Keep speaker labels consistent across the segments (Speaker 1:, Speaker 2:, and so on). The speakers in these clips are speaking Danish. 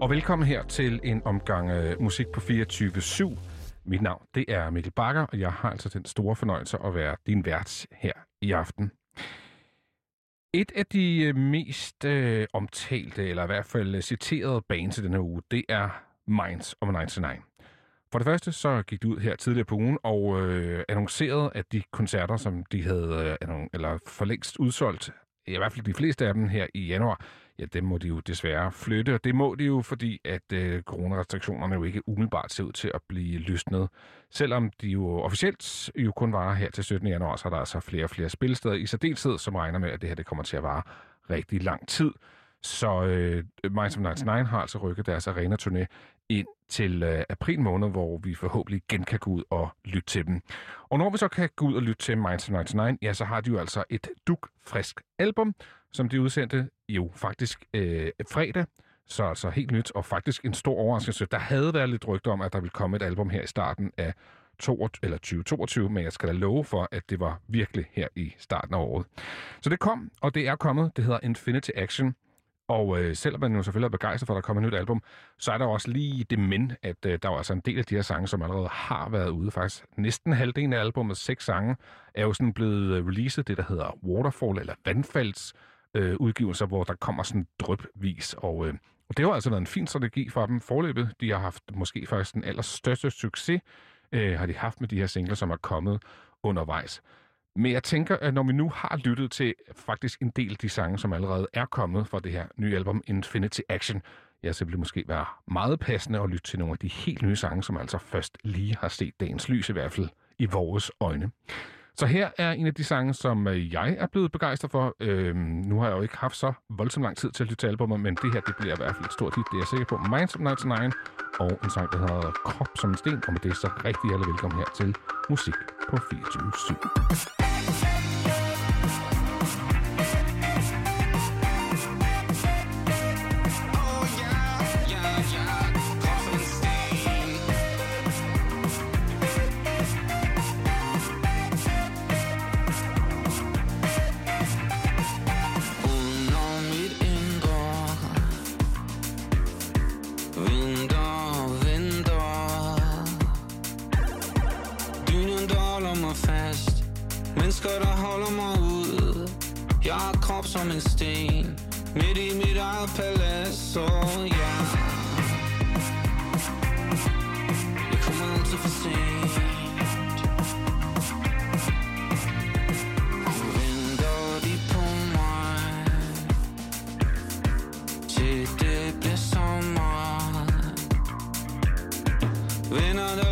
Speaker 1: Og velkommen her til en omgang uh, musik på 24-7. Mit navn det er Mikkel Bakker, og jeg har altså den store fornøjelse at være din vært her i aften. Et af de øh, mest uh, omtalte, eller i hvert fald citerede bands i denne uge, det er Minds of 99. For det første så gik de ud her tidligere på ugen og øh, annoncerede, at de koncerter, som de havde øh, eller for længst udsolgt, i hvert fald de fleste af dem her i januar, ja, dem må de jo desværre flytte, og det må de jo, fordi at øh, coronarestriktionerne jo ikke umiddelbart ser ud til at blive løsnet. Selvom de jo officielt jo kun varer her til 17. januar, så er der altså flere og flere spilsteder i særdeleshed, som regner med, at det her det kommer til at vare rigtig lang tid. Så øh, Minds of 99 har altså rykket deres arena-turné ind til øh, april måned, hvor vi forhåbentlig igen kan gå ud og lytte til dem. Og når vi så kan gå ud og lytte til Minds of 99, ja, så har de jo altså et duk-frisk album, som de udsendte jo faktisk øh, fredag, så altså helt nyt, og faktisk en stor overraskelse. Der havde været lidt rygter om, at der ville komme et album her i starten af 22, eller 2022, men jeg skal da love for, at det var virkelig her i starten af året. Så det kom, og det er kommet. Det hedder Infinity Action. Og øh, selvom man jo selvfølgelig er begejstret for, at der kommer et nyt album, så er der også lige det men, at øh, der er altså en del af de her sange, som allerede har været ude. Faktisk næsten halvdelen af albumet, seks sange, er jo sådan blevet øh, releaset, det der hedder Waterfall eller Vandfalds øh, udgivelser, hvor der kommer sådan drøbvis. Og, øh, og det har altså været en fin strategi for dem forløbet. De har haft måske faktisk den allerstørste succes, øh, har de haft med de her singler, som er kommet undervejs. Men jeg tænker, at når vi nu har lyttet til faktisk en del af de sange, som allerede er kommet fra det her nye album Infinity Action, ja, så vil det måske være meget passende at lytte til nogle af de helt nye sange, som altså først lige har set dagens lys, i hvert fald i vores øjne. Så her er en af de sange, som øh, jeg er blevet begejstret for. Øhm, nu har jeg jo ikke haft så voldsomt lang tid til at lytte til albumet, men det her det bliver i hvert fald et stort hit, det er jeg sikker på. Minds of 99 og en sang, der hedder Krop som en sten, og med det så rigtig alle velkommen her til Musik på 24 /7.
Speaker 2: Som en sten Midt i mit eget palads, så ja Jeg kommer altid for sent Venter de på mig Til det bliver sommer Venner, der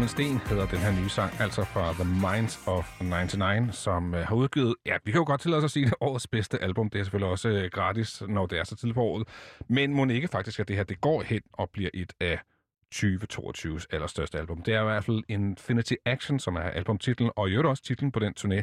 Speaker 2: Gammel en sten
Speaker 1: hedder den her nye sang, altså fra The Minds of 99, som øh, har udgivet, ja, vi kan jo godt tillade os at sige det, årets bedste album. Det er selvfølgelig også øh, gratis, når det er så tidligt på året. Men må ikke faktisk, at det her det går hen og bliver et af 2022's allerstørste album. Det er i hvert fald Infinity Action, som er albumtitlen, og i øvrigt også titlen på den turné,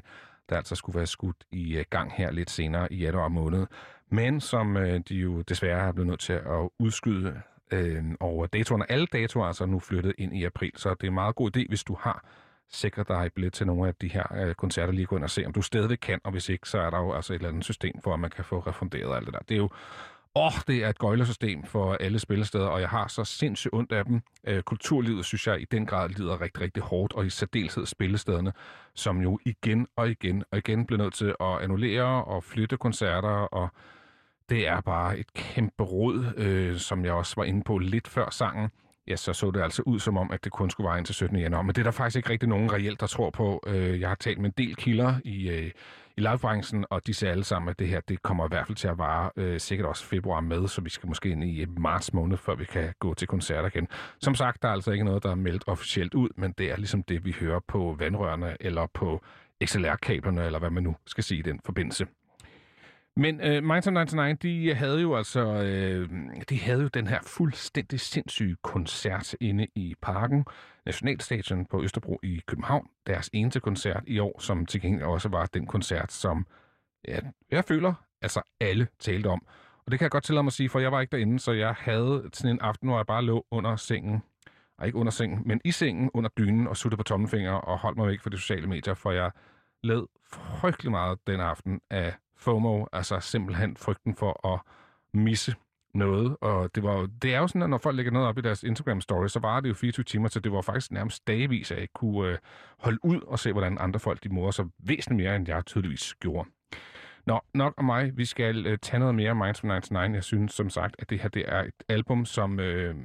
Speaker 1: der altså skulle være skudt i øh, gang her lidt senere i januar måned. Men som øh, de jo desværre er blevet nødt til at udskyde øh, og datoerne, alle datoer er altså nu flyttet ind i april, så det er en meget god idé, hvis du har sikret dig billet til nogle af de her øh, koncerter, lige gå ind og se, om du stadig kan, og hvis ikke, så er der jo altså et eller andet system for, at man kan få refunderet alt det der. Det er jo Åh, oh, det er et gøjlersystem for alle spillesteder, og jeg har så sindssygt ondt af dem. Øh, kulturlivet, synes jeg, i den grad lider rigtig, rigtig hårdt, og i særdeleshed spillestederne, som jo igen og igen og igen bliver nødt til at annullere og flytte koncerter, og det er bare et kæmpe rod, øh, som jeg også var inde på lidt før sangen ja, så så det altså ud som om, at det kun skulle være ind til 17. januar. Men det er der faktisk ikke rigtig nogen reelt, der tror på. Øh, jeg har talt med en del kilder i, øh, i livebranchen, og de siger alle sammen, at det her det kommer i hvert fald til at vare øh, sikkert også februar med, så vi skal måske ind i øh, marts måned, før vi kan gå til koncerter igen. Som sagt, der er altså ikke noget, der er meldt officielt ud, men det er ligesom det, vi hører på vandrørene eller på XLR-kablerne, eller hvad man nu skal sige i den forbindelse. Men øh, Minds 99, de havde jo altså øh, de havde jo den her fuldstændig sindssyge koncert inde i parken, Nationalstadion på Østerbro i København. Deres eneste koncert i år, som til gengæld også var den koncert, som ja, jeg føler, altså alle talte om. Og det kan jeg godt tillade mig at sige, for jeg var ikke derinde, så jeg havde sådan en aften, hvor jeg bare lå under sengen. Og ikke under sengen, men i sengen under dynen og suttede på tommelfingre og holdt mig væk fra de sociale medier, for jeg led frygtelig meget den aften af FOMO, altså simpelthen frygten for at misse noget. Og det, var, det er jo sådan, at når folk lægger noget op i deres Instagram-story, så var det jo 24 timer, så det var faktisk nærmest dagevis, at jeg ikke kunne øh, holde ud og se, hvordan andre folk de morer sig væsentligt mere, end jeg tydeligvis gjorde. Nå, nok om mig. Vi skal øh, tage noget mere Minds from 99. Jeg synes som sagt, at det her det er et album, som, øh,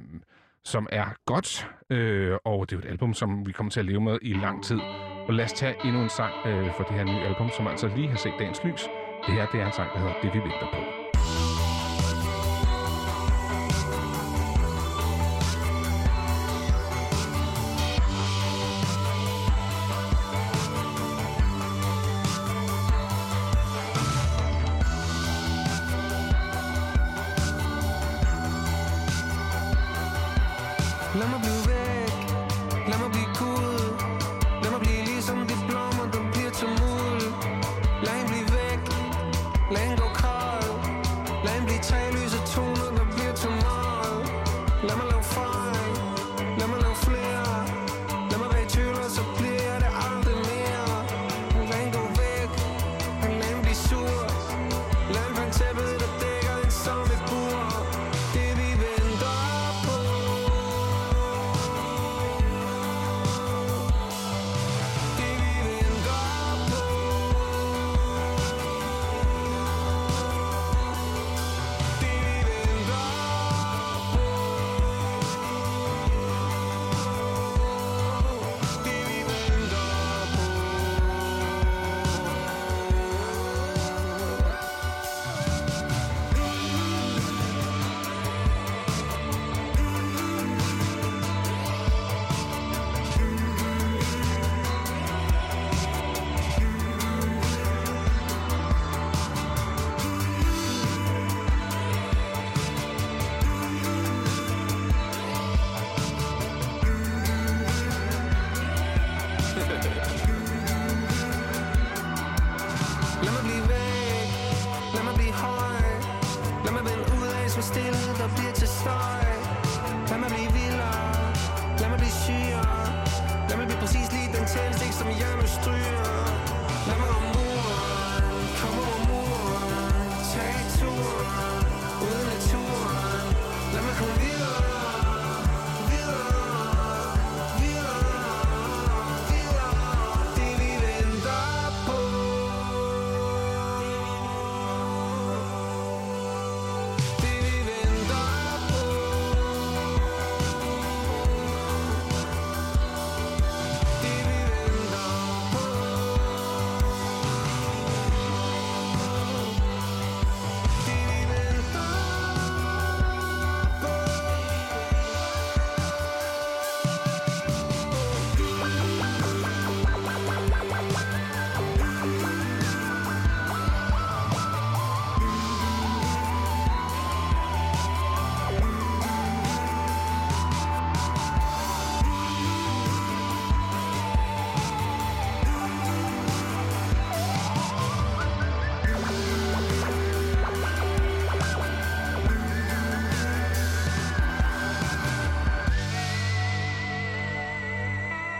Speaker 1: som er godt, øh, og det er et album, som vi kommer til at leve med i lang tid. Og lad os tage endnu en sang øh, for det her nye album, som altså lige har set dagens lys. Det her det er en sang, der hedder Det vi venter på.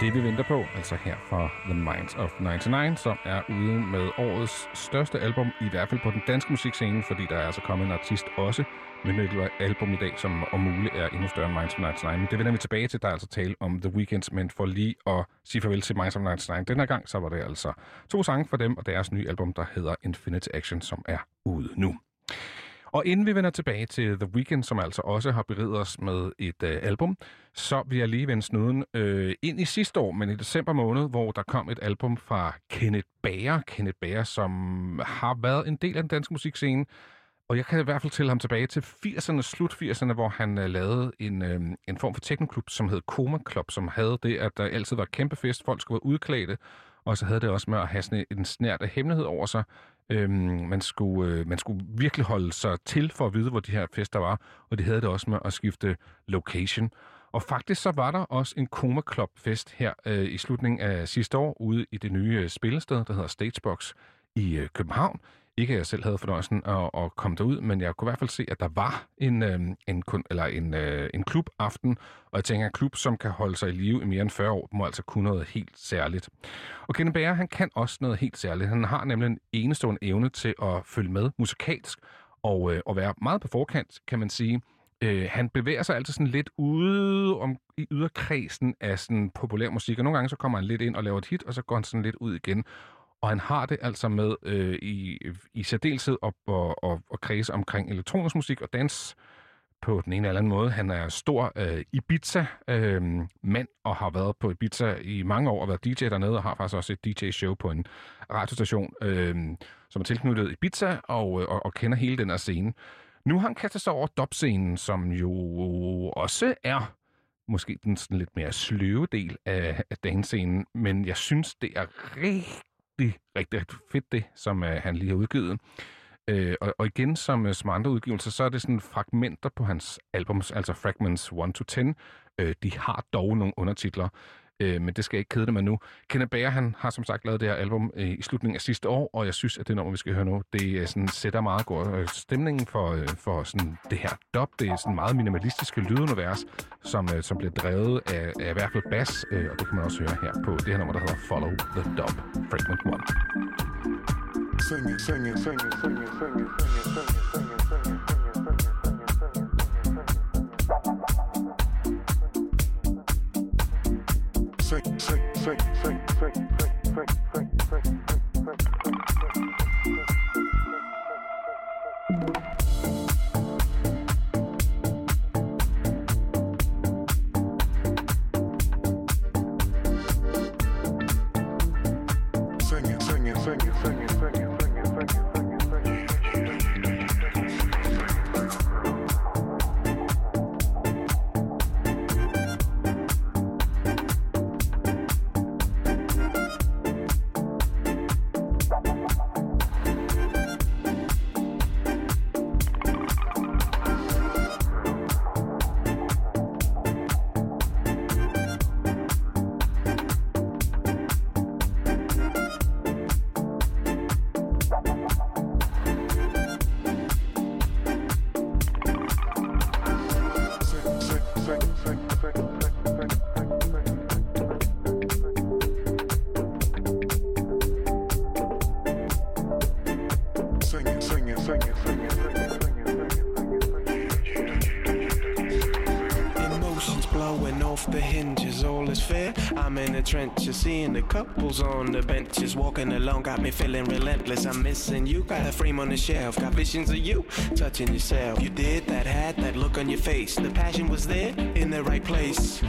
Speaker 1: Det, vi venter på, altså her fra The Minds of 99, som er ude med årets største album, i hvert fald på den danske musikscene, fordi der er altså kommet en artist også med et album i dag, som om muligt er endnu større end Minds of 99. Men det vender vi tilbage til. Der er altså tale om The Weeknd, men for lige at sige farvel til Minds of 99 den her gang, så var det altså to sange for dem og deres nye album, der hedder Infinite Action, som er ude nu. Og inden vi vender tilbage til The Weeknd, som altså også har beriget os med et øh, album, så vil jeg lige vende snuden øh, ind i sidste år, men i december måned, hvor der kom et album fra Kenneth Bager. Kenneth Bager, som har været en del af den danske musikscene, og jeg kan i hvert fald til ham tilbage til 80'erne, slut 80'erne, hvor han uh, lavede en, uh, en form for teknoklub, som hed Koma Club, som havde det, at der altid var kæmpe fest, folk skulle være udklædte, og så havde det også med at have sådan en snært af hemmelighed over sig. Øhm, man, skulle, øh, man skulle virkelig holde sig til for at vide, hvor de her fester var, og det havde det også med at skifte location. Og faktisk så var der også en Koma Club fest her øh, i slutningen af sidste år ude i det nye øh, spillested, der hedder Statesbox i øh, København. Ikke at jeg selv havde fornøjelsen at, at komme derud, men jeg kunne i hvert fald se, at der var en, øh, en, eller en, øh, en klubaften, og jeg tænker, en klub, som kan holde sig i live i mere end 40 år, må altså kunne noget helt særligt. Og Kenneth Bager, han kan også noget helt særligt. Han har nemlig en enestående evne til at følge med musikalsk, og, øh, og være meget på forkant, kan man sige. Øh, han bevæger sig altid sådan lidt ude om, i yderkredsen af sådan populær musik, og nogle gange så kommer han lidt ind og laver et hit, og så går han sådan lidt ud igen. Og han har det altså med øh, i, i særdeleshed op og, og, og kredse omkring elektronisk musik og dans på den ene eller anden måde. Han er stor øh, Ibiza-mand øh, og har været på Ibiza i mange år og været DJ dernede og har faktisk også et DJ-show på en radiostation, øh, som er tilknyttet Ibiza og, øh, og, og kender hele den her scene. Nu har han kastet sig over dopscenen, som jo også er måske den sådan lidt mere sløve del af, af danscenen, men jeg synes, det er rigtig rigtig, rigtig, rigtig fedt, det, som uh, han lige har udgivet. Uh, og, og igen, som, uh, som andre udgivelser, så er det sådan fragmenter på hans albums, altså Fragments 1-10. Uh, de har dog nogle undertitler, øh, men det skal jeg ikke kede det med nu. Kenneth Bager, han har som sagt lavet det her album øh, i slutningen af sidste år, og jeg synes, at det nummer, vi skal høre nu, det øh, sådan, sætter meget god stemningen for, øh, for sådan, det her dub. Det er sådan meget minimalistiske lydunivers, som, øh, som bliver drevet af, af i hvert fald bass, øh, og det kan man også høre her på det her nummer, der hedder Follow the Dub, Fragment 1.
Speaker 3: Sing it, sing it, sing it, sing it, sing it, sing it, sing it, sing it,
Speaker 4: frick, frick, frick, frick. Trenches, seeing the couples on the benches, walking along, got me feeling relentless. I'm missing you, got a frame on the shelf, got visions of you touching yourself. You did that, had that look on your face. The passion was there in the right place.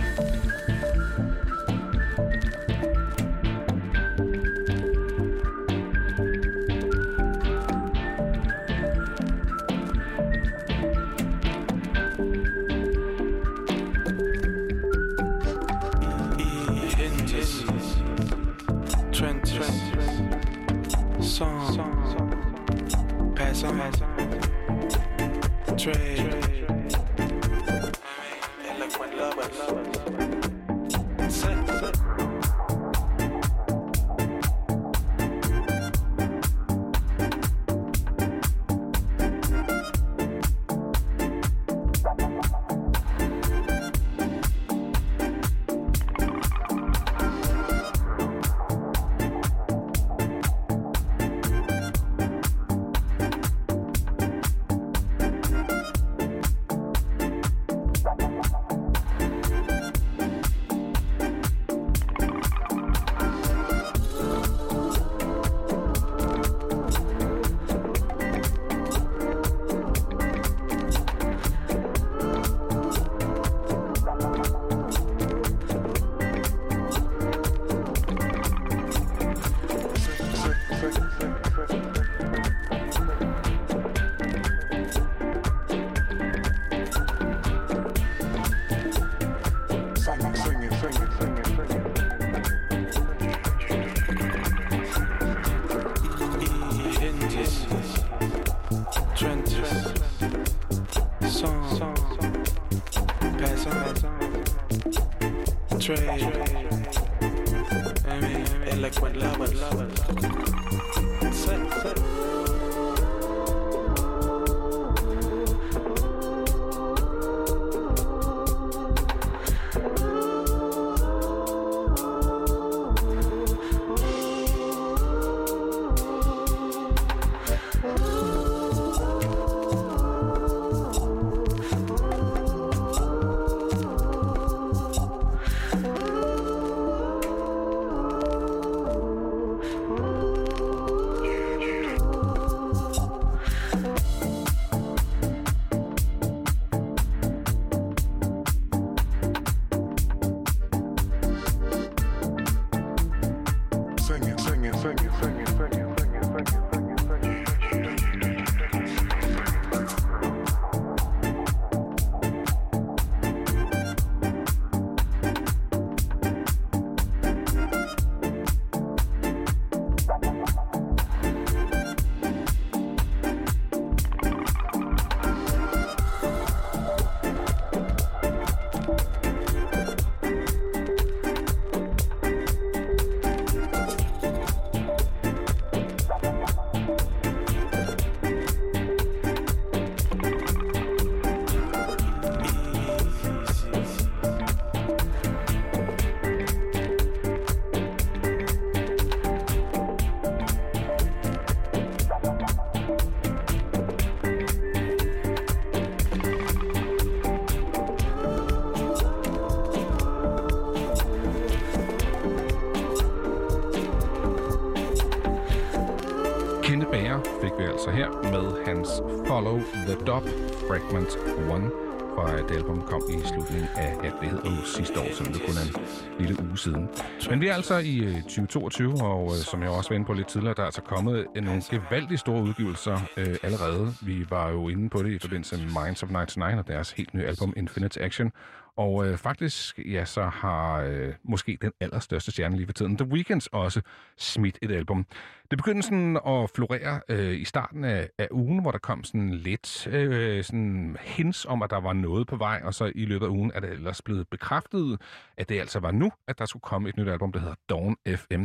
Speaker 1: Follow the Dub Fragment 1 fra et album kom i slutningen af, ja, det hedder sidste år, som det kun er en lille uge siden. Men vi er altså i øh, 2022, og øh, som jeg også var inde på lidt tidligere, der er altså kommet øh, nogle gevaldigt store udgivelser øh, allerede. Vi var jo inde på det i forbindelse med Minds of 99 og deres helt nye album Infinite Action. Og øh, faktisk, ja, så har øh, måske den allerstørste stjerne lige for tiden, The Weeknd, også smidt et album. Det begyndte sådan at florere øh, i starten af, af ugen, hvor der kom sådan lidt øh, sådan hints om, at der var noget på vej, og så i løbet af ugen er det ellers blevet bekræftet, at det altså var nu, at der skulle komme et nyt album, der hedder Dawn FM.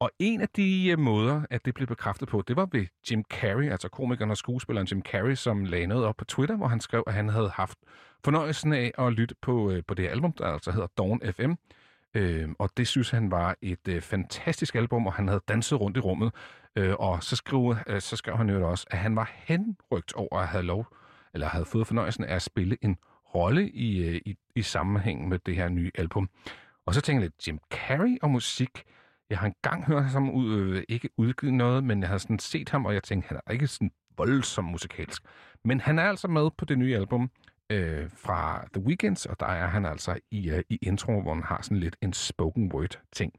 Speaker 1: Og en af de øh, måder, at det blev bekræftet på, det var ved Jim Carrey, altså komikeren og skuespilleren Jim Carrey, som lagde noget op på Twitter, hvor han skrev, at han havde haft fornøjelsen af at lytte på, øh, på det album, der altså hedder Dawn FM. Øh, og det synes han var et øh, fantastisk album, og han havde danset rundt i rummet. Øh, og så skrev, øh, så skrev han jo også, at han var henrygt over at have lov, eller havde fået fornøjelsen af at spille en rolle i, øh, i, i sammenhæng med det her nye album. Og så tænkte jeg lidt, Jim Carrey og musik, jeg har engang hørt ham ud, øh, ikke udgivet noget, men jeg har sådan set ham, og jeg tænkte, han er ikke sådan voldsom musikalsk. Men han er altså med på det nye album øh, fra The Weeknd, og der er han altså i, øh, i intro, hvor han har sådan lidt en spoken word ting.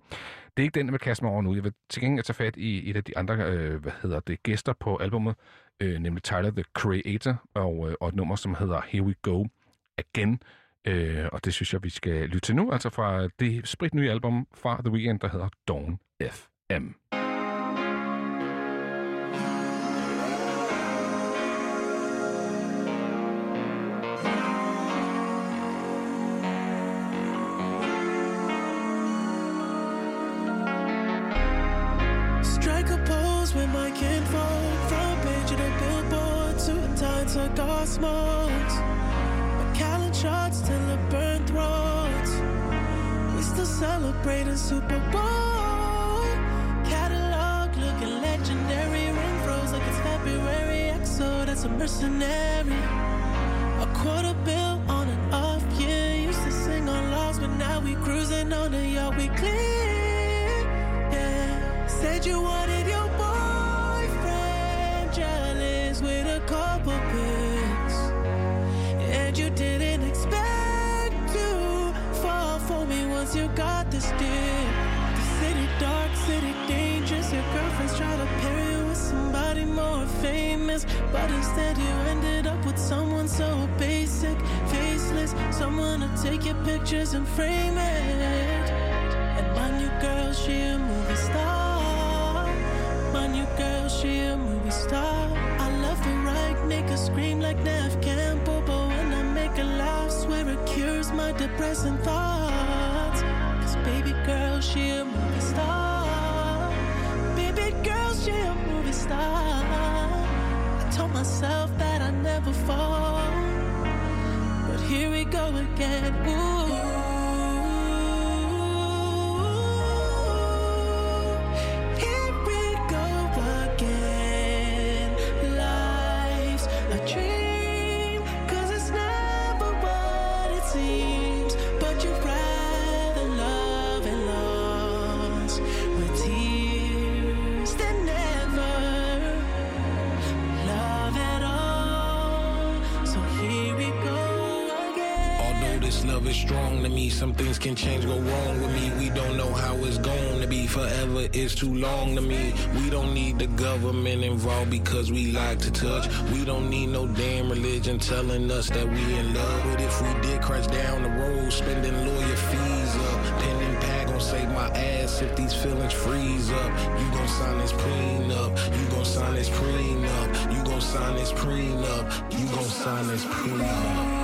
Speaker 1: Det er ikke den, jeg vil kaste mig over nu. Jeg vil til gengæld tage fat i et af de andre, øh, hvad hedder det, gæster på albumet, øh, nemlig Tyler, The Creator, og, øh, og et nummer, som hedder Here We Go Again. Øh, og det synes jeg, vi skal lytte til nu, altså fra det sprit nye album fra The Weeknd, der hedder Dawn FM.
Speaker 4: Strike shots till it burn throats. We still celebrating Super Bowl. Catalog looking legendary. Ring froze like it's February. EXO, that's a mercenary. A quarter bill on an off, yeah. Used to sing on logs, but now we cruising on the yacht. We clear, yeah. Said you wanted but instead you ended up with someone so basic, faceless. Someone to take your pictures and frame it. And my new girl, she a movie star. My new girl, she a movie star. I love the to scream like Nev Campbell, but when I make a laugh, swear it cures my depressing thoughts. Cause baby girl, she a movie star. Baby girl, she a movie star. Told myself that I never fall. But here we go again. Ooh.
Speaker 5: Is strong to me, some things can change, go wrong with me. We don't know how it's going to be. Forever is too long to me. We don't need the government involved because we like to touch. We don't need no damn religion telling us that we in love. But if we did crash down the road, spending lawyer fees up, pen and pad gon' save my ass if these feelings freeze up. You gon' sign this prenup. You gon' sign this prenup. You gon' sign this prenup. You gon' sign this prenup.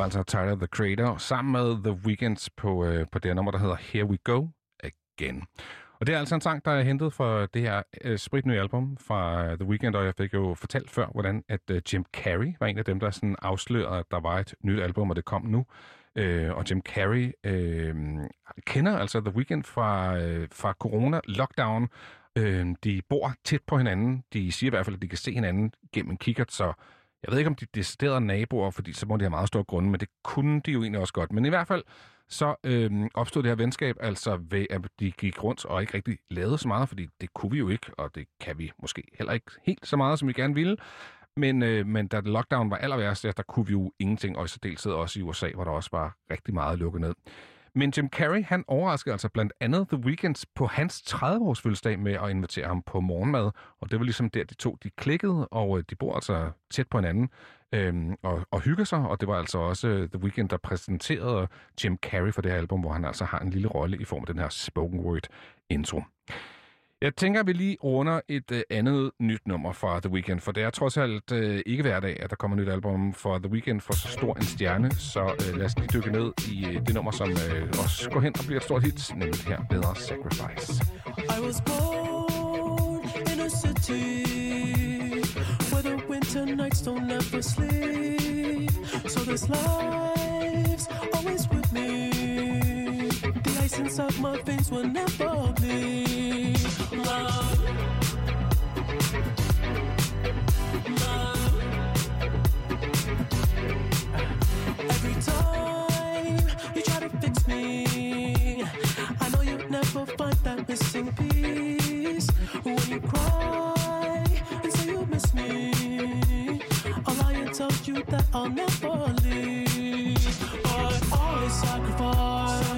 Speaker 1: Var altså Tyler, the Creator, sammen med The Weeknd på, øh, på det her nummer, der hedder Here We Go Again. Og det er altså en sang, der er hentet fra det her øh, spritnye album fra øh, The Weeknd, og jeg fik jo fortalt før, hvordan at øh, Jim Carrey var en af dem, der sådan afslørede, at der var et nyt album, og det kom nu. Øh, og Jim Carrey øh, kender altså The Weeknd fra, øh, fra corona-lockdown. Øh, de bor tæt på hinanden. De siger i hvert fald, at de kan se hinanden gennem en kikkert, så jeg ved ikke, om de deciderede naboer, fordi så må de have meget store grunde, men det kunne de jo egentlig også godt. Men i hvert fald, så øh, opstod det her venskab, altså ved at de gik rundt og ikke rigtig lavede så meget, fordi det kunne vi jo ikke, og det kan vi måske heller ikke helt så meget, som vi gerne ville. Men, øh, men da lockdown var aller værst, ja, der kunne vi jo ingenting, og i særdeleshed også i USA, hvor der også var rigtig meget lukket ned. Men Jim Carrey, han overraskede altså blandt andet The Weeknd på hans 30-års fødselsdag med at invitere ham på morgenmad. Og det var ligesom der, de to de klikkede, og øh, de bor altså tæt på hinanden øhm, og, og hygger sig. Og det var altså også øh, The Weeknd, der præsenterede Jim Carrey for det her album, hvor han altså har en lille rolle i form af den her spoken word intro. Jeg tænker, at vi lige runder et øh, andet nyt nummer fra The Weeknd, for det er trods alt øh, ikke hver dag, at der kommer et nyt album fra The Weeknd for så stor en stjerne, så øh, lad os lige dykke ned i øh, det nummer, som øh, også går hen og bliver et stort hit, nemlig her Bedre Sacrifice.
Speaker 4: I was born in a city where the winter nights don't ever sleep. So this life Inside my veins will never bleed. Love. Love. Every time you try to fix me, I know you'll never find that missing piece. When you cry and say you miss me, lie and tell you that I'll never leave. But always sacrificed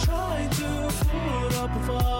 Speaker 4: I try to put up a fight,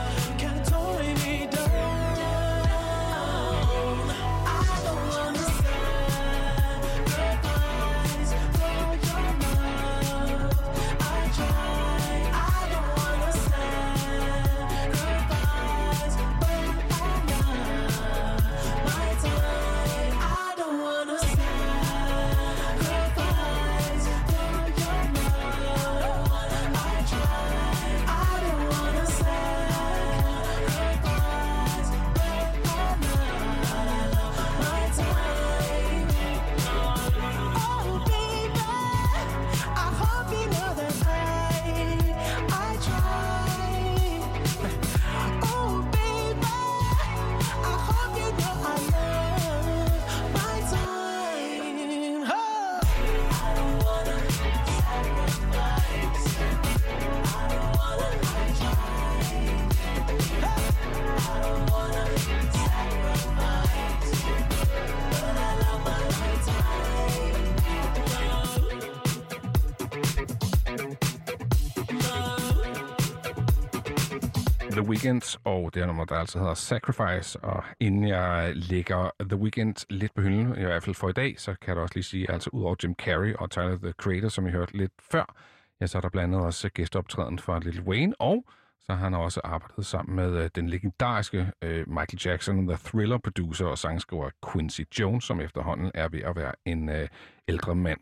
Speaker 1: Weekend, og det er nummer, der altså hedder Sacrifice. Og inden jeg lægger The Weeknd lidt på hylden, i hvert fald for i dag, så kan jeg da også lige sige, altså udover Jim Carrey og Tyler, the Creator, som I hørte lidt før, ja, så er der blandt andet også gæsteoptræden for Lil Wayne, og så har han også arbejdet sammen med øh, den legendariske øh, Michael Jackson, The Thriller producer og sangskriver Quincy Jones, som efterhånden er ved at være en øh, ældre mand.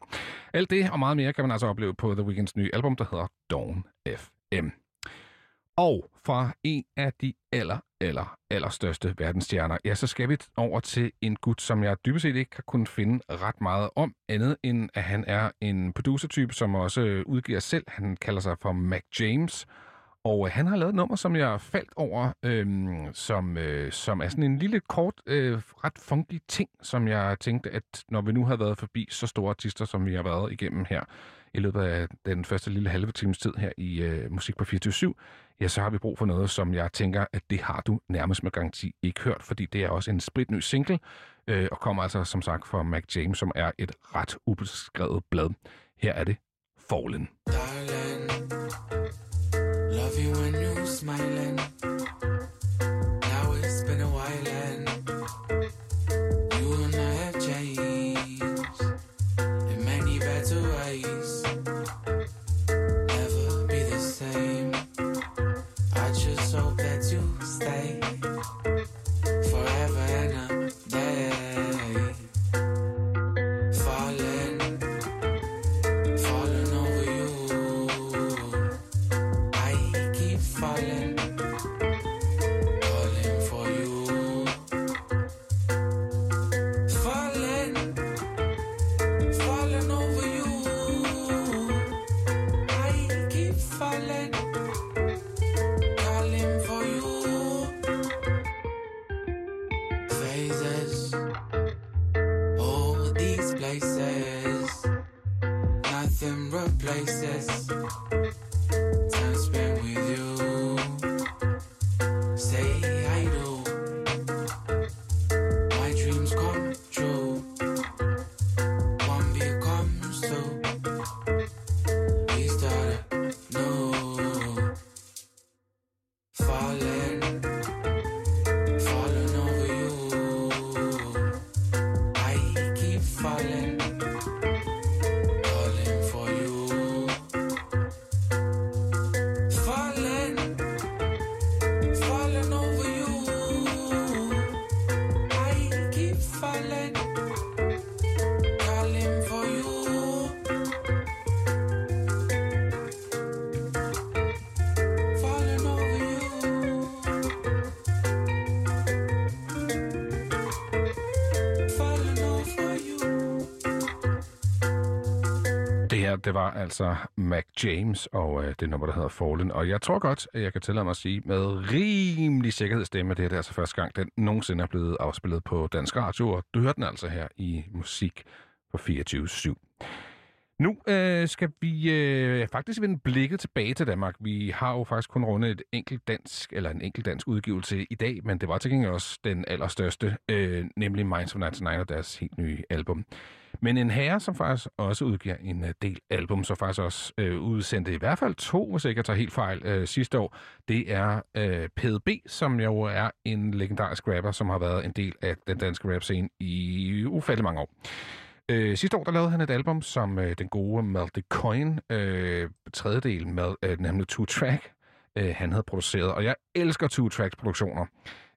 Speaker 1: Alt det og meget mere kan man altså opleve på The Weeknds nye album, der hedder Dawn FM. Og fra en af de aller, aller, allerstørste verdensstjerner, ja, så skal vi over til en gut, som jeg dybest set ikke har kunnet finde ret meget om, andet end at han er en producertype, som også øh, udgiver selv. Han kalder sig for Mac James, og øh, han har lavet et nummer, som jeg faldt over, øhm, som, øh, som er sådan en lille kort, øh, ret funky ting, som jeg tænkte, at når vi nu har været forbi så store artister, som vi har været igennem her i løbet af den første lille halve times tid her i øh, Musik på 24 ja, så har vi brug for noget, som jeg tænker, at det har du nærmest med garanti ikke hørt, fordi det er også en spritny single, øh, og kommer altså som sagt fra Mac James, som er et ret ubeskrevet blad. Her er det Fallen.
Speaker 2: Darling, love you when you're smiling.
Speaker 1: Det var altså Mac James og øh, det nummer, der hedder Fallen. Og jeg tror godt, at jeg kan tillade mig at sige med rimelig sikkerhedsstemme, at det her det er altså første gang, den nogensinde er blevet afspillet på Dansk Radio, og du hørte den altså her i Musik på 24-7. Nu øh, skal vi øh, faktisk vende blikket tilbage til Danmark. Vi har jo faktisk kun rundet et enkelt dansk, eller en enkelt dansk udgivelse i dag, men det var til gengæld også den allerstørste, øh, nemlig Minds of 99 og deres helt nye album. Men en herre, som faktisk også udgiver en øh, del album, så faktisk også øh, udsendte i hvert fald to, hvis jeg ikke tager helt fejl, øh, sidste år, det er øh, PDB, som jo er en legendarisk rapper, som har været en del af den danske rap-scene i ufattelig mange år. Øh, sidste år der lavede han et album, som øh, den gode Malte Coin, øh, tredjedel med, øh, nemlig Two Track, øh, han havde produceret. Og jeg elsker Two Tracks produktioner.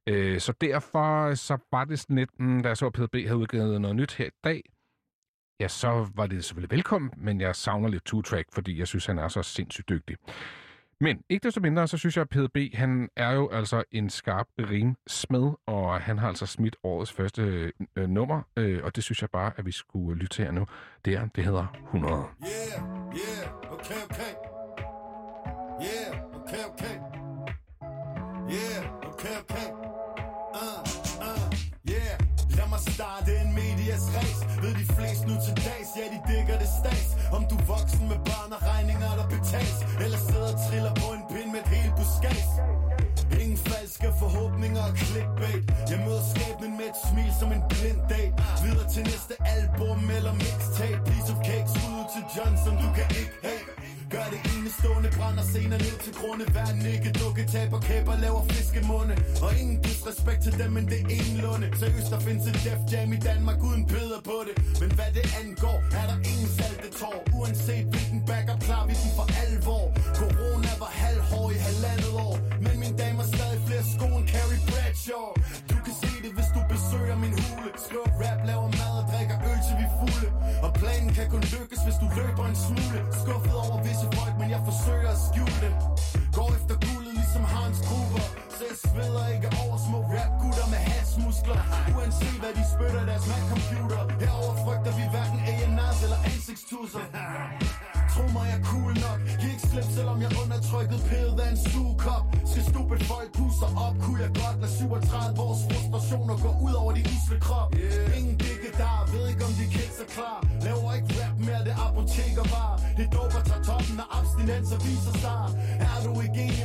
Speaker 1: Øh, så derfor så var det sådan lidt, mm, da jeg så, at PDB havde udgivet noget nyt her i dag, ja, så var det selvfølgelig velkommen, men jeg savner lidt Two Track, fordi jeg synes, han er så sindssygt dygtig. Men ikke desto mindre, så synes jeg, at PDB, han er jo altså en skarp rimsmed, og han har altså smidt årets første øh, nummer, øh, og det synes jeg bare, at vi skulle lytte til her nu. Det, er, det hedder 100.
Speaker 6: Yeah, yeah, okay, okay. Yeah, okay, okay. Stads. Om du er voksen med børn og regninger, der betales. Eller sidder og triller på en pind med et helt buskab. Forhåbninger og clickbait. Jeg møder skæbnen med et smil som en blind date Videre til næste album eller mixtape. Piece of cake, skud til Johnson, du kan ikke hate Gør det enestående, brænder scener ned til grunde. Hver nikke, dukke, taber kæber, laver fiskemunde. Og ingen disrespekt til dem, men det er ingen Seriøst, der findes et Def Jam i Danmark uden peder på det. Men hvad det angår, er der ingen salte tår. Uanset hvilken backup, klar vi den for alvor. Corona var halvhår i halvandet år. Men min damer sjov. Du kan se det, hvis du besøger min hule. Skriver rap, laver mad og drikker øl til vi fulde. Og planen kan kun lykkes, hvis du løber en smule. Skuffet over visse folk, men jeg forsøger at skjule dem. Går efter guldet ligesom Hans Gruber Så jeg sveder ikke over små rapgutter med hasmuskler Uanset hvad de spytter deres Mac-computer Herover frygter vi hverken A&R's eller ansigtstusser Tro mig, jeg er cool nok? Giv ikke slip, selvom jeg undertrykket pilled af en sugekop Skal stupid folk puster op Kunne jeg godt lade 37 års frustrationer Gå ud over de usle krop. Yeah. Ingen digge der, ved ikke om de kids er klar. Laver ikke rap mere, det er apotekervar Det doper tager toppen af abstinenser viser sig. Er du ikke enig,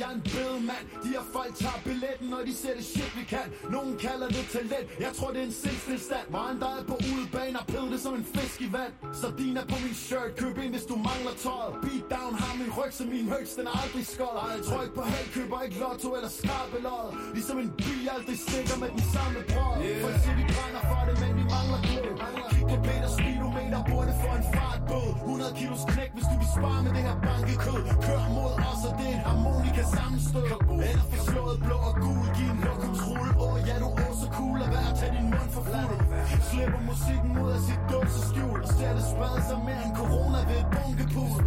Speaker 6: jeg er en bedemand De her folk tager billetten, når de ser det shit vi kan. Nogen kalder det talent, jeg tror det er en sindstilstand Hvor der er på udebane og pille det som en fisk i vand. Sardiner på min shirt, køb ind hvis du mangler tøjet. Beat down har min ryg, så min højst den er aldrig skold ikke på held, køber ikke lotto eller skrabelod Ligesom en by, aldrig stikker med den samme brød. Folk siger vi brænder for det, men vi mangler det speedometer, det for en fartbåd 100 kilos knæk, hvis du vil spare med det her bankekød. Kør mod os, og det er en harmonika sammenstød. Eller forslået blå og gul, giv en lokumsrulle Åh ja, du er så cool, og vær at tage din mund for fuld. Slipper musikken ud af sit dåseskjul. Og ser det sprede sig mere end corona ved et bunkepul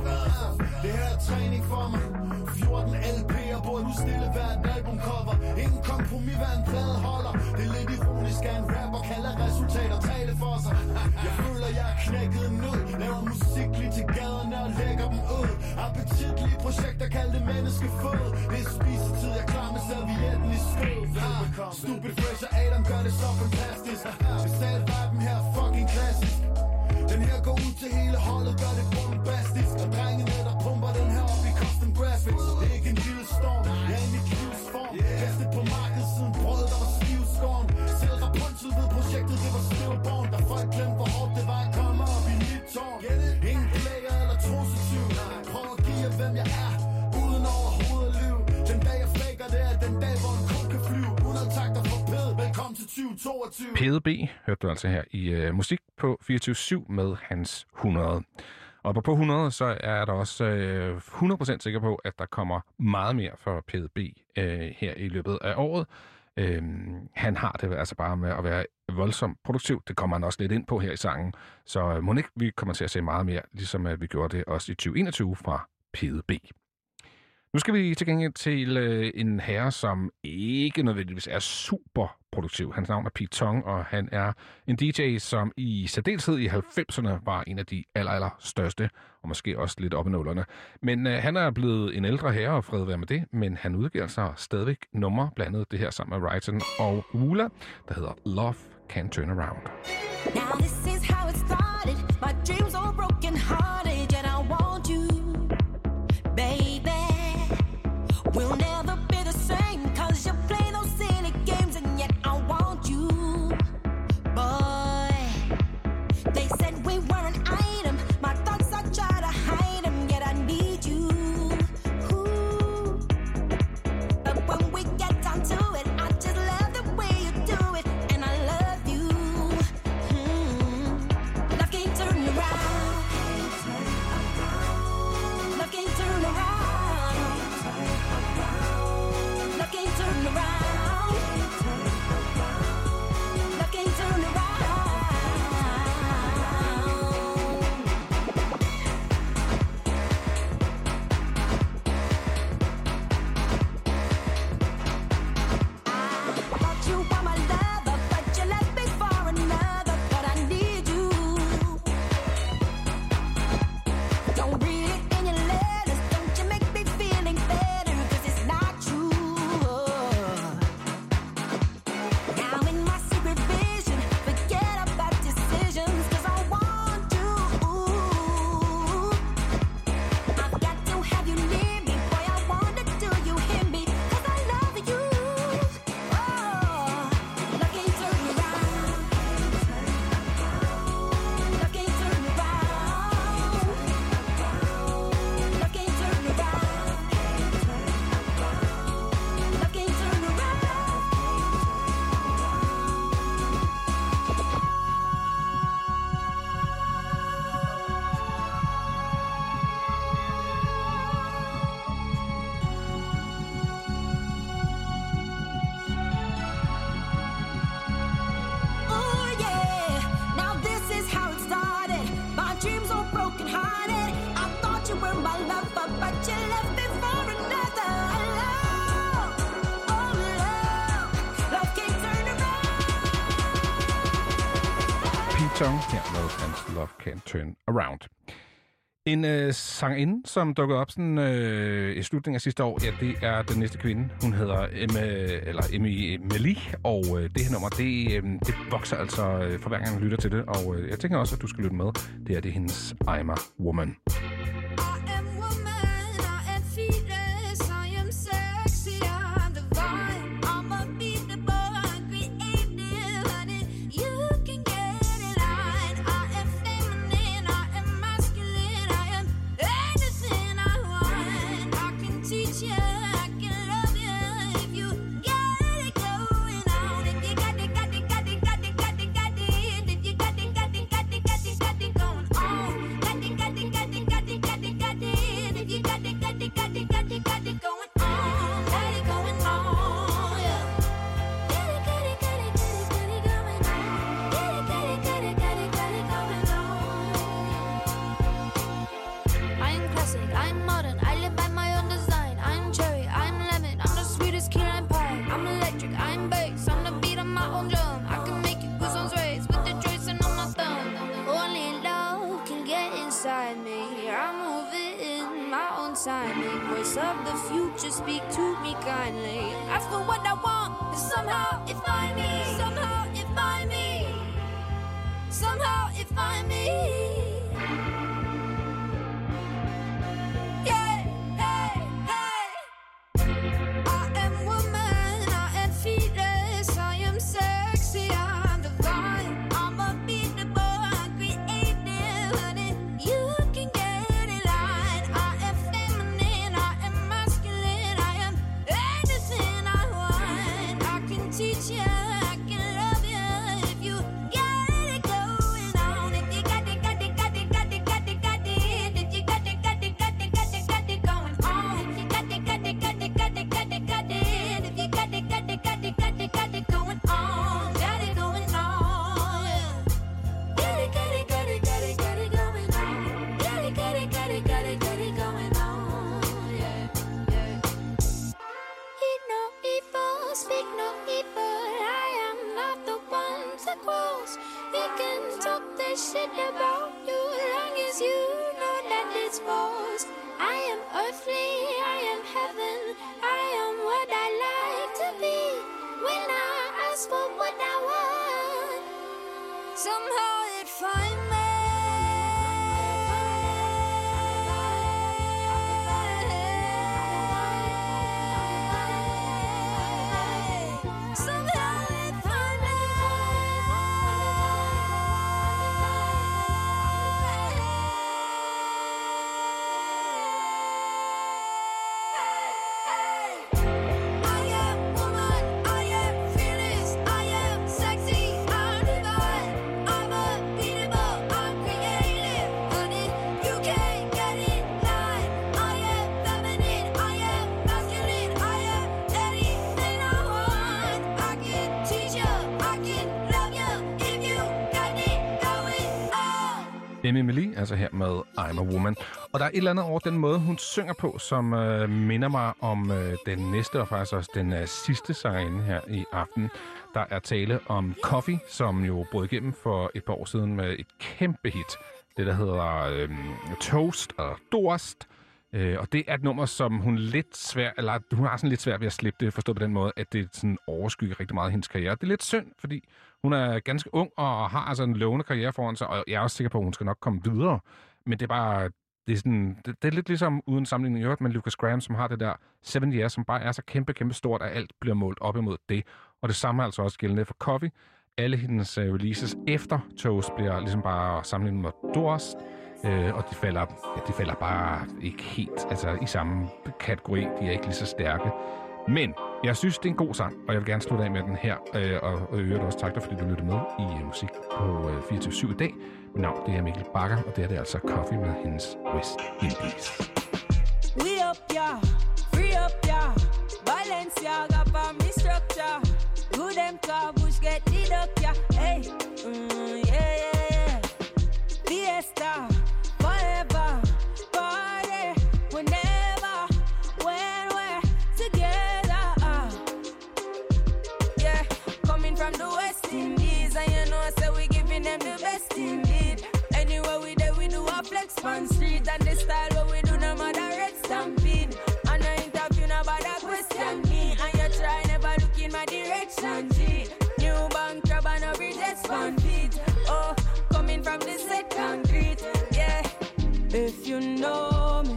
Speaker 6: Det her er træning for mig. 14 LP'er, burde nu stille hvert albumcover. Ingen kompromis, hvad en plade holder. Det er lidt ironisk, at en rapper kalder resultater. Tale for sig. Jeg føler, jeg er knækket en Laver musik lige til gaderne og lægger dem ud. Appetitlige projekter, kald det menneskefod. Det er spisetid, jeg klar med servietten i skød ah, Stupid fresh og Adam gør det så fantastisk. Besat rappen her fucking klassisk. Den her går ud til hele holdet, gør det bombastisk. Og drengene, der pumper den her op i custom graphics. Det stillborn glemt, hvor hårdt det var at komme op i mit tårn. Ingen player eller trusetiv Prøv at give hvem jeg er Uden overhovedet liv Den dag jeg faker det er den dag, hvor en kug kan flyve. Uden takter for pæd, velkommen til 2022
Speaker 1: PDB hørte du altså her i uh, musik på 24-7 med hans 100. Og på 100, så er der også øh, 100% sikker på, at der kommer meget mere for PDB øh, her i løbet af året. Øh, han har det altså bare med at være voldsomt produktiv. Det kommer han også lidt ind på her i sangen. Så øh, uh, må ikke, vi kommer til at se meget mere, ligesom uh, vi gjorde det også i 2021 fra PDB. Nu skal vi til gengæld til øh, en herre, som ikke nødvendigvis er super produktiv. Hans navn er Pete Tong, og han er en DJ, som i særdeleshed i 90'erne var en af de aller, aller største, og måske også lidt op i nullerne. Men øh, han er blevet en ældre herre, og fred være med det, men han udgiver sig stadigvæk numre, blandt det her sammen med Ryton og Wula, der hedder
Speaker 7: Love Can Turn Around. Now Turn Around.
Speaker 1: En øh, sangerinde, som dukkede op sådan, øh, i slutningen af sidste år, ja, det er den næste kvinde. Hun hedder Emma, eller Emmy Meli, og øh, det her nummer, det, øh, det vokser altså øh, for hver gang, man lytter til det. Og øh, jeg tænker også, at du skal lytte med. Det er det er hendes I'm a Woman.
Speaker 7: On.
Speaker 1: Emmy altså her med I'm a Woman. Og der er et eller andet over den måde, hun synger på, som øh, minder mig om øh, den næste, og faktisk også den øh, sidste sangerinde her i aften. Der er tale om Coffee, som jo brød igennem for et par år siden med et kæmpe hit. Det, der hedder øh, Toast og Dorst. Øh, og det er et nummer, som hun lidt svær, eller hun har sådan lidt svært ved at slippe det, forstået på den måde, at det sådan overskygger rigtig meget hendes karriere. Det er lidt synd, fordi hun er ganske ung og har altså en lovende karriere foran sig, og jeg er også sikker på, at hun skal nok komme videre. Men det er bare, det er, sådan, det, det er lidt ligesom uden sammenligning i øvrigt med Lucas Graham, som har det der 7 Years, som bare er så kæmpe, kæmpe stort, at alt bliver målt op imod det. Og det samme er altså også gældende for Coffee. Alle hendes uh, releases efter Toast bliver ligesom bare sammenlignet med Doors, øh, og de falder, ja, de falder bare ikke helt altså, i samme kategori. De er ikke lige så stærke. Men jeg synes, det er en god sang, og jeg vil gerne slutte af med den her. Øh, og, og øvrigt også tak dig, fordi du lyttede med i uh, musik på øh, uh, 24 i dag. Mit navn det er Mikkel Bakker, og det er det altså Coffee med hendes West Indies.
Speaker 8: We up, yeah. Free up, yeah. Balenciaga for me structure. Who them car, bush get the duck, yeah. Hey, mm, yeah, yeah, yeah. Fiesta, on street, and the style what we do, no matter red stampede. And I interview nobody question me, and you try never look in my direction. G, new bank job and a bridges beat. Oh, coming from the set concrete, yeah. If you know me,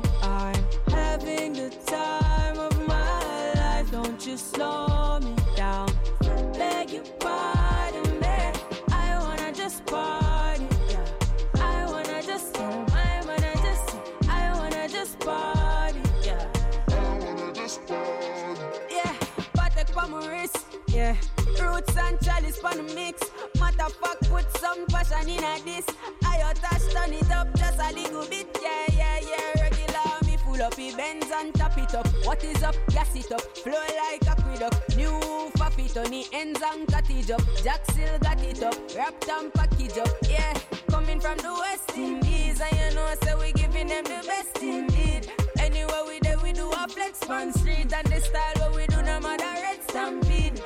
Speaker 8: and chalice mix. Matter put some passion in a this. I touch turn it up just a little bit. Yeah, yeah, yeah. Regular me full up, the bends and tap it up. What is up? Gas it up, flow like a aqueduct. New faffy on the ends and cut it up. Jack still got it up, wrapped and package up. Yeah, coming from the West Indies, and you know, so we giving them the best indeed. Anywhere we there, we do a flex on street and the style what we do no matter red stampede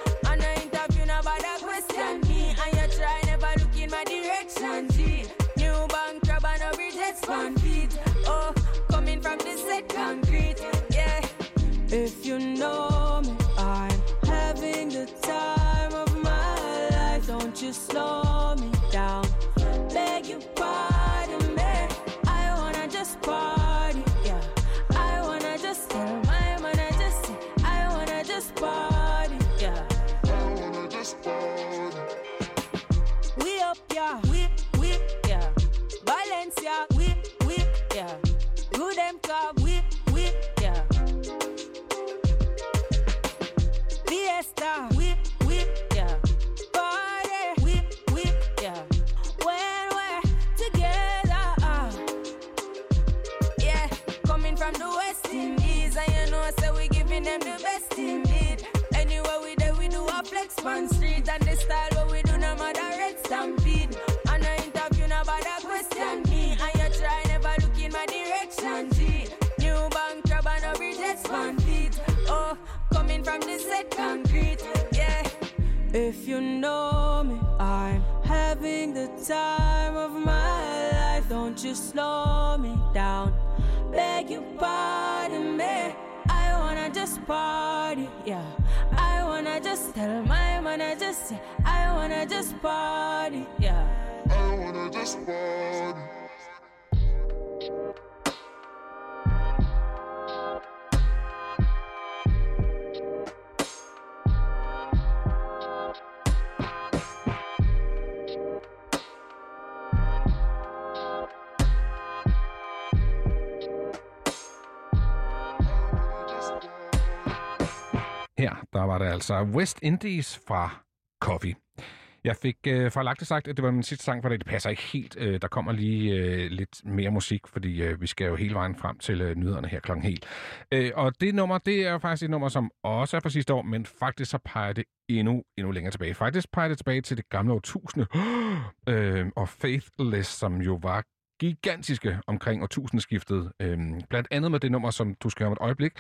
Speaker 8: bother question me. And you try never look in my direction, G. New bank crab and a reject span feet. Oh, coming from the set concrete, yeah. If you know nigga whip, whip, yeah. Fiesta, whip, whip, yeah. Party, whip, whip, yeah. When we're together, uh, yeah. Coming from the West Indies, and you know, say we giving them the best indeed. Anywhere we there, we do a flex on street and they style. From the. Yeah. If you know me, I'm having the time of my life. Don't you slow me down. Beg your pardon me. I wanna just party, yeah. I wanna just tell my manager, say, I wanna just party, yeah.
Speaker 3: I wanna just party.
Speaker 1: Var det altså West Indies fra Coffee. Jeg fik øh, forlagt sagt, at det var min sidste sang for det. Det passer ikke helt. Øh, der kommer lige øh, lidt mere musik, fordi øh, vi skal jo hele vejen frem til øh, nyhederne her klokken helt. Øh, og det nummer, det er faktisk et nummer, som også er fra sidste år, men faktisk så peger det endnu, endnu længere tilbage. Faktisk peger det tilbage til det gamle årtusinde. øh, og Faithless, som jo var gigantiske omkring årtusindskiftet. Øh, blandt andet med det nummer, som du skal høre om et øjeblik,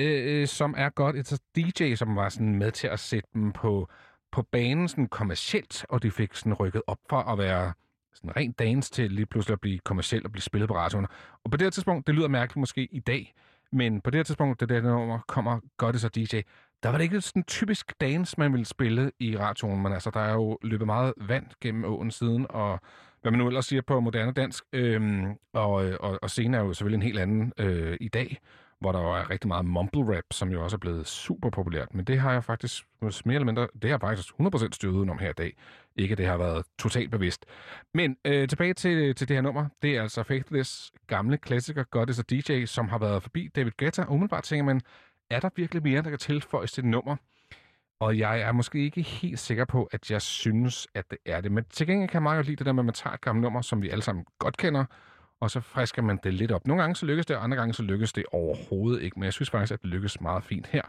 Speaker 1: Øh, øh, som er godt. Et DJ, som var sådan med til at sætte dem på, på banen sådan kommercielt, og de fik sådan rykket op for at være sådan rent dance til lige pludselig at blive kommercielt og blive spillet på radioen. Og på det her tidspunkt, det lyder mærkeligt måske i dag, men på det her tidspunkt, da det her nummer kommer, godt det så DJ, der var det ikke sådan typisk dance, man ville spille i radioen, men altså, der er jo løbet meget vand gennem åen siden, og hvad man nu ellers siger på moderne dansk, øhm, og, øh, og, og scenen er jo selvfølgelig en helt anden øh, i dag, hvor der jo er rigtig meget mumble rap, som jo også er blevet super populært. Men det har jeg faktisk mere eller mindre, det har jeg faktisk 100% styret udenom her i dag. Ikke, det har været totalt bevidst. Men øh, tilbage til, til det her nummer. Det er altså Faithless gamle klassiker, Goddess og DJ, som har været forbi David Guetta. Umiddelbart tænker man, er der virkelig mere, der kan tilføjes til det nummer? Og jeg er måske ikke helt sikker på, at jeg synes, at det er det. Men til gengæld kan jeg meget godt lide det der med, at man tager et gammelt nummer, som vi alle sammen godt kender, og så frisker man det lidt op. Nogle gange så lykkes det, og andre gange så lykkes det overhovedet ikke. Men jeg synes faktisk, at det lykkes meget fint her.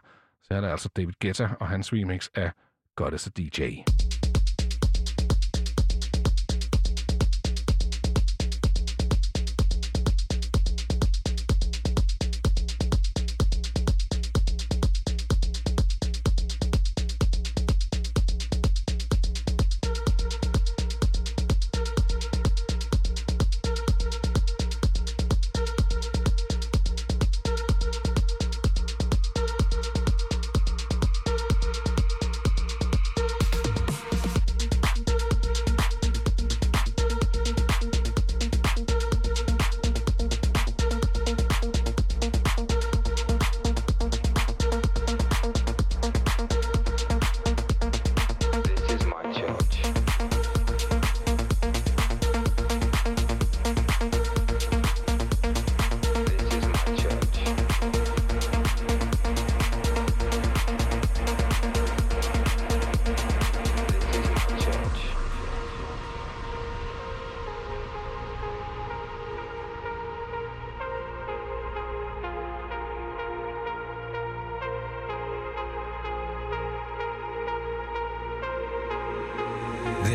Speaker 1: Så er der altså David Guetta og hans remix af God as a DJ.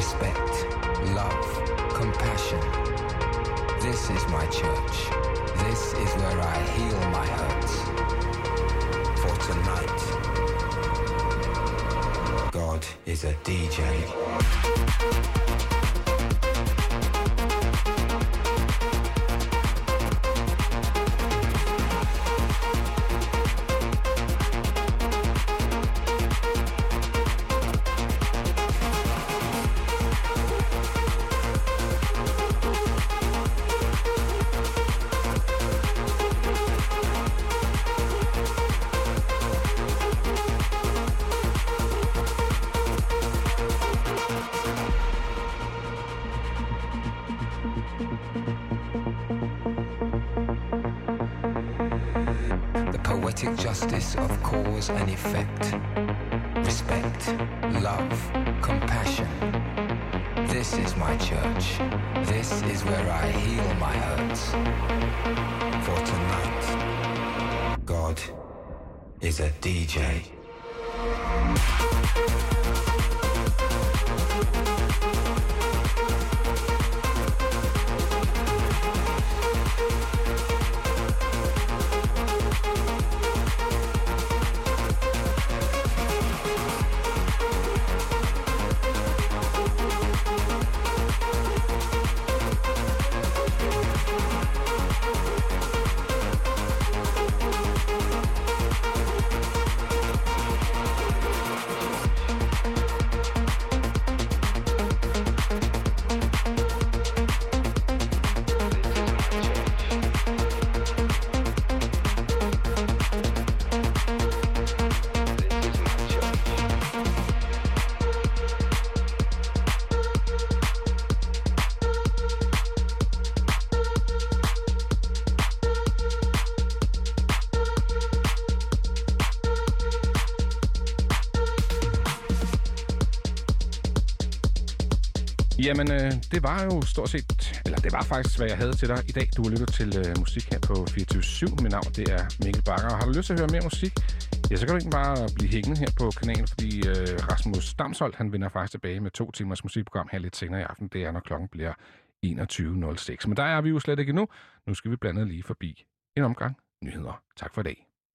Speaker 9: Respect, love, compassion. This is my church. This is where I heal my hurts. For tonight, God is a DJ. Love, compassion. This is my church. This is where I heal my hurts. For tonight, God is a DJ.
Speaker 1: Jamen, øh, det var jo stort set, eller det var faktisk, hvad jeg havde til dig i dag. Du har lyttet til øh, musik her på 24 Mit navn, det er Mikkel Bakker. Og har du lyst til at høre mere musik, ja, så kan du ikke bare blive hængende her på kanalen, fordi øh, Rasmus Damsholdt, han vender faktisk tilbage med to timers musikprogram her lidt senere i aften. Det er, når klokken bliver 21.06. Men der er vi jo slet ikke endnu. Nu skal vi blandt andet lige forbi en omgang nyheder. Tak for i dag.